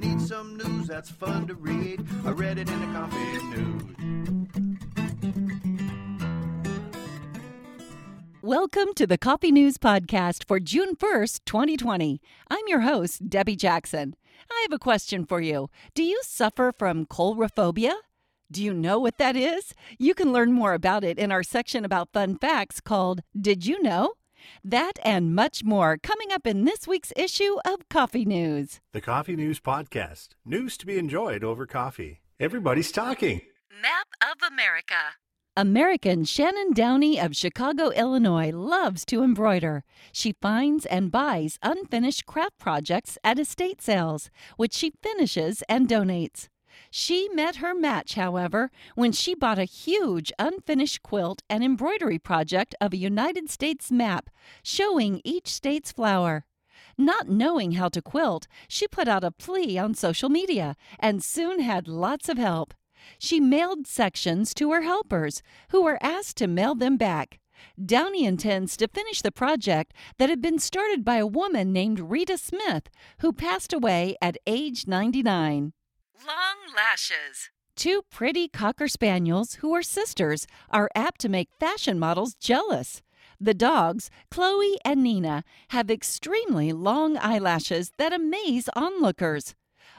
need some news that's fun to read. I read it in coffee. Welcome to the Coffee News Podcast for June 1st, 2020. I'm your host, Debbie Jackson. I have a question for you. Do you suffer from coulrophobia? Do you know what that is? You can learn more about it in our section about fun facts called Did You Know? That and much more coming up in this week's issue of Coffee News. The Coffee News Podcast. News to be enjoyed over coffee. Everybody's talking. Map of America. American Shannon Downey of Chicago, Illinois loves to embroider. She finds and buys unfinished craft projects at estate sales, which she finishes and donates. She met her match, however, when she bought a huge unfinished quilt and embroidery project of a United States map showing each state's flower. Not knowing how to quilt, she put out a plea on social media and soon had lots of help. She mailed sections to her helpers, who were asked to mail them back. Downey intends to finish the project that had been started by a woman named Rita Smith, who passed away at age 99. Long lashes. Two pretty Cocker Spaniels, who are sisters, are apt to make fashion models jealous. The dogs, Chloe and Nina, have extremely long eyelashes that amaze onlookers.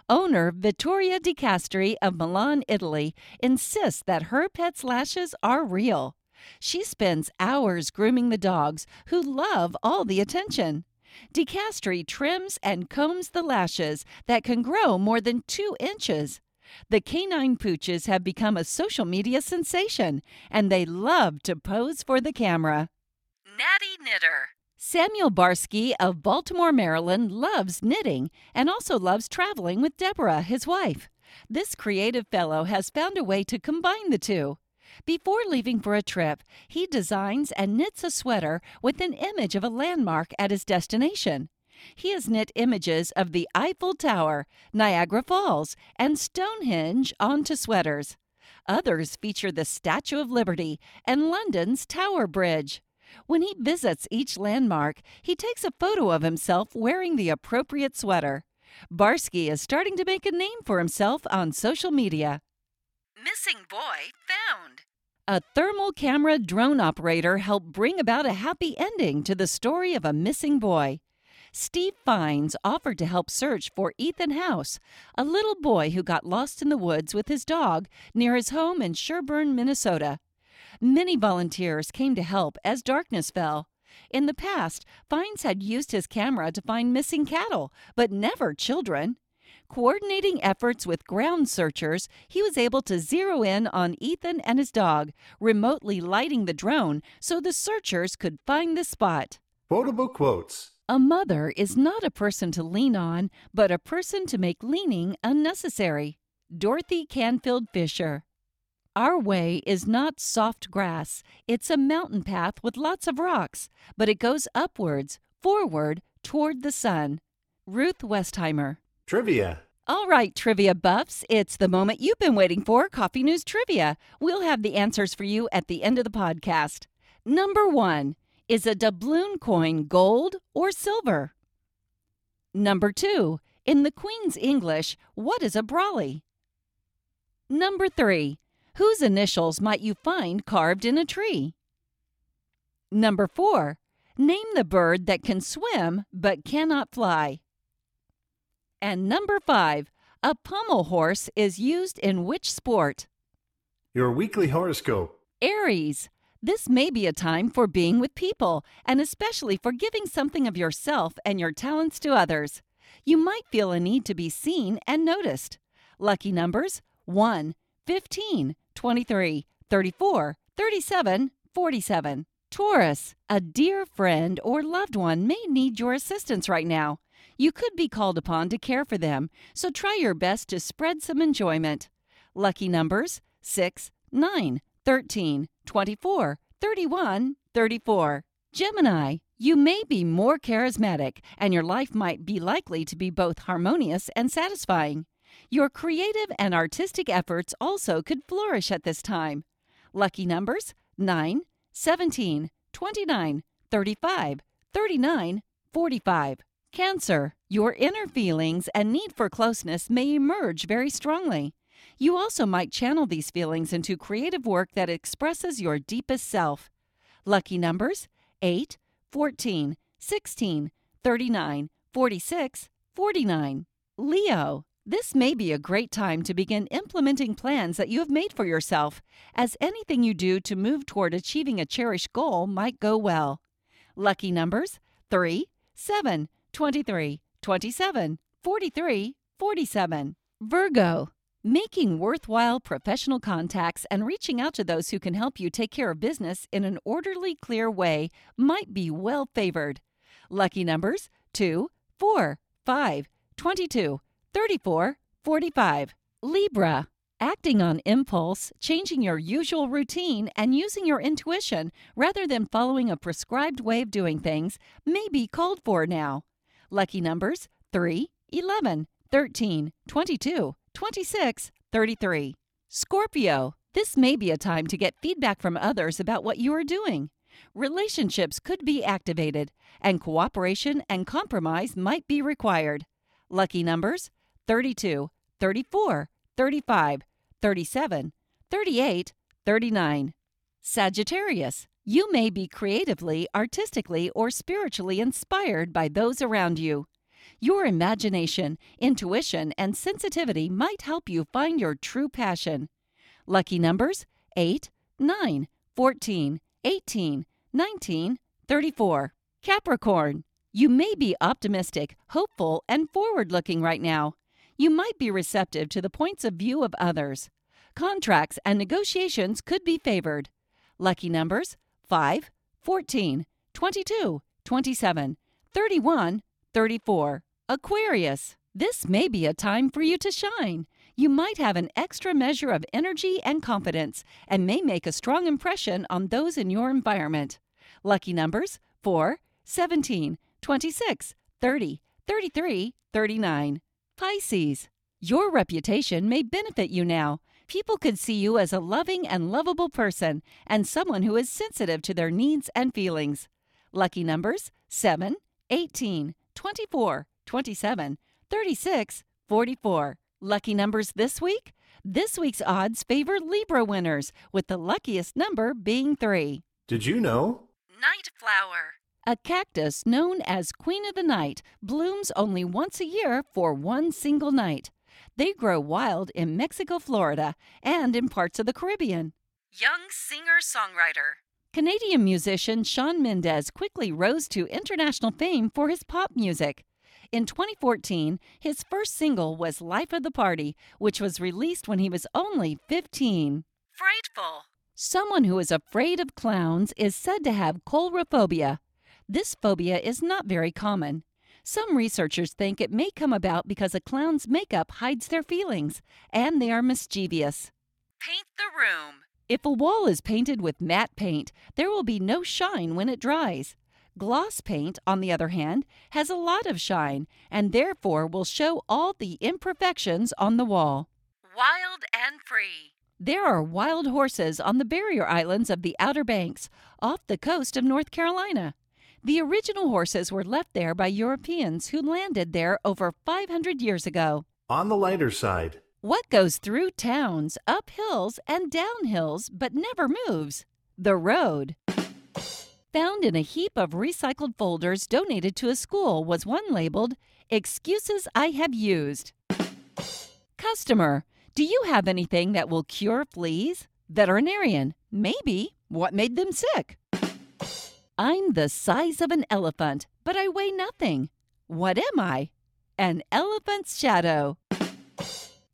Owner Vittoria Di Castri of Milan, Italy, insists that her pet's lashes are real. She spends hours grooming the dogs, who love all the attention. Di Castri trims and combs the lashes that can grow more than two inches. The canine pooches have become a social media sensation, and they love to pose for the camera. Natty Knitter. Samuel Barsky of Baltimore, Maryland loves knitting and also loves traveling with Deborah, his wife. This creative fellow has found a way to combine the two. Before leaving for a trip, he designs and knits a sweater with an image of a landmark at his destination. He has knit images of the Eiffel Tower, Niagara Falls, and Stonehenge onto sweaters. Others feature the Statue of Liberty and London's Tower Bridge. When he visits each landmark, he takes a photo of himself wearing the appropriate sweater. Barsky is starting to make a name for himself on social media. Missing boy found. A thermal camera drone operator helped bring about a happy ending to the story of a missing boy. Steve Fines offered to help search for Ethan House, a little boy who got lost in the woods with his dog near his home in Sherburne, Minnesota. Many volunteers came to help as darkness fell. In the past, Fines had used his camera to find missing cattle, but never children. Coordinating efforts with ground searchers, he was able to zero in on Ethan and his dog, remotely lighting the drone so the searchers could find the spot. Quotable quotes. A mother is not a person to lean on, but a person to make leaning unnecessary. Dorothy Canfield Fisher. Our way is not soft grass. It's a mountain path with lots of rocks, but it goes upwards, forward, toward the sun. Ruth Westheimer. Trivia. All right, trivia buffs, it's the moment you've been waiting for Coffee News Trivia. We'll have the answers for you at the end of the podcast. Number one Is a doubloon coin gold or silver? Number two In the Queen's English, what is a brolly? Number three Whose initials might you find carved in a tree? Number four Name the bird that can swim but cannot fly. And number five, a pommel horse is used in which sport? Your weekly horoscope. Aries. This may be a time for being with people, and especially for giving something of yourself and your talents to others. You might feel a need to be seen and noticed. Lucky numbers 1, 15, 23, 34, 37, 47. Taurus. A dear friend or loved one may need your assistance right now. You could be called upon to care for them, so try your best to spread some enjoyment. Lucky numbers 6, 9, 13, 24, 31, 34. Gemini, you may be more charismatic, and your life might be likely to be both harmonious and satisfying. Your creative and artistic efforts also could flourish at this time. Lucky numbers 9, 17, 29, 35, 39, 45. Cancer, your inner feelings and need for closeness may emerge very strongly. You also might channel these feelings into creative work that expresses your deepest self. Lucky numbers 8, 14, 16, 39, 46, 49. Leo, this may be a great time to begin implementing plans that you have made for yourself, as anything you do to move toward achieving a cherished goal might go well. Lucky numbers 3, 7, 23, 27, 43, 47. Virgo, making worthwhile professional contacts and reaching out to those who can help you take care of business in an orderly, clear way might be well favored. Lucky numbers 2, 4, 5, 22, 34, 45. Libra. Acting on impulse, changing your usual routine, and using your intuition rather than following a prescribed way of doing things may be called for now. Lucky numbers 3, 11, 13, 22, 26, 33. Scorpio. This may be a time to get feedback from others about what you are doing. Relationships could be activated, and cooperation and compromise might be required. Lucky numbers 32, 34, 35, 37, 38, 39. Sagittarius. You may be creatively, artistically, or spiritually inspired by those around you. Your imagination, intuition, and sensitivity might help you find your true passion. Lucky numbers 8, 9, 14, 18, 19, 34. Capricorn. You may be optimistic, hopeful, and forward looking right now. You might be receptive to the points of view of others. Contracts and negotiations could be favored. Lucky numbers 5, 14, 22, 27, 31, 34. Aquarius. This may be a time for you to shine. You might have an extra measure of energy and confidence and may make a strong impression on those in your environment. Lucky numbers 4, 17, 26, 30, 33, 39. Pisces. Your reputation may benefit you now. People could see you as a loving and lovable person and someone who is sensitive to their needs and feelings. Lucky numbers 7, 18, 24, 27, 36, 44. Lucky numbers this week? This week's odds favor Libra winners, with the luckiest number being 3. Did you know? Night flower. A cactus known as Queen of the Night blooms only once a year for one single night. They grow wild in Mexico, Florida, and in parts of the Caribbean. Young singer songwriter. Canadian musician Shawn Mendes quickly rose to international fame for his pop music. In 2014, his first single was Life of the Party, which was released when he was only 15. Frightful. Someone who is afraid of clowns is said to have coulrophobia. This phobia is not very common. Some researchers think it may come about because a clown's makeup hides their feelings and they are mischievous. Paint the room. If a wall is painted with matte paint, there will be no shine when it dries. Gloss paint, on the other hand, has a lot of shine and therefore will show all the imperfections on the wall. Wild and free. There are wild horses on the barrier islands of the Outer Banks, off the coast of North Carolina. The original horses were left there by Europeans who landed there over 500 years ago. On the lighter side, What goes through towns, up hills, and down hills, but never moves? The road. Found in a heap of recycled folders donated to a school was one labeled, Excuses I Have Used. Customer, do you have anything that will cure fleas? Veterinarian, maybe. What made them sick? I'm the size of an elephant, but I weigh nothing. What am I? An elephant's shadow.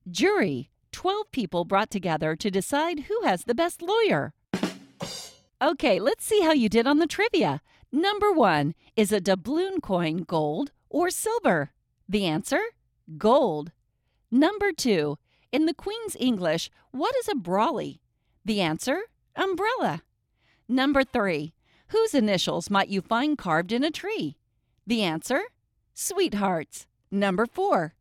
Jury 12 people brought together to decide who has the best lawyer. Okay, let's see how you did on the trivia. Number one is a doubloon coin gold or silver? The answer? Gold. Number two, in the Queen's English, what is a brolly? The answer? Umbrella. Number three, whose initials might you find carved in a tree? The answer? Sweethearts. Number four,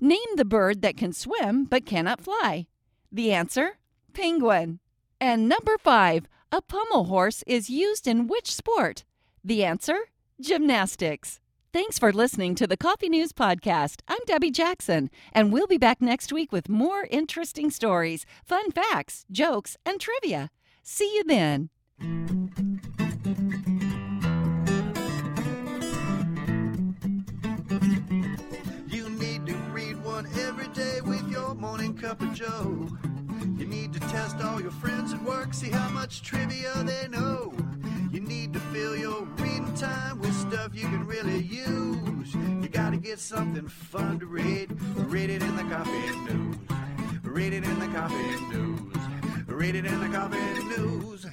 name the bird that can swim but cannot fly. The answer? Penguin. And number five, a pommel horse is used in which sport? The answer? Gymnastics. Thanks for listening to the Coffee News Podcast. I'm Debbie Jackson, and we'll be back next week with more interesting stories, fun facts, jokes, and trivia. See you then. You need to read one every day with your morning cup of joe. You need to test all your friends at work, see how much trivia they know. You need to fill your reading time with stuff you can really use. You gotta get something fun to read. Read it in the coffee news. Read it in the coffee news. Read it in the coffee news.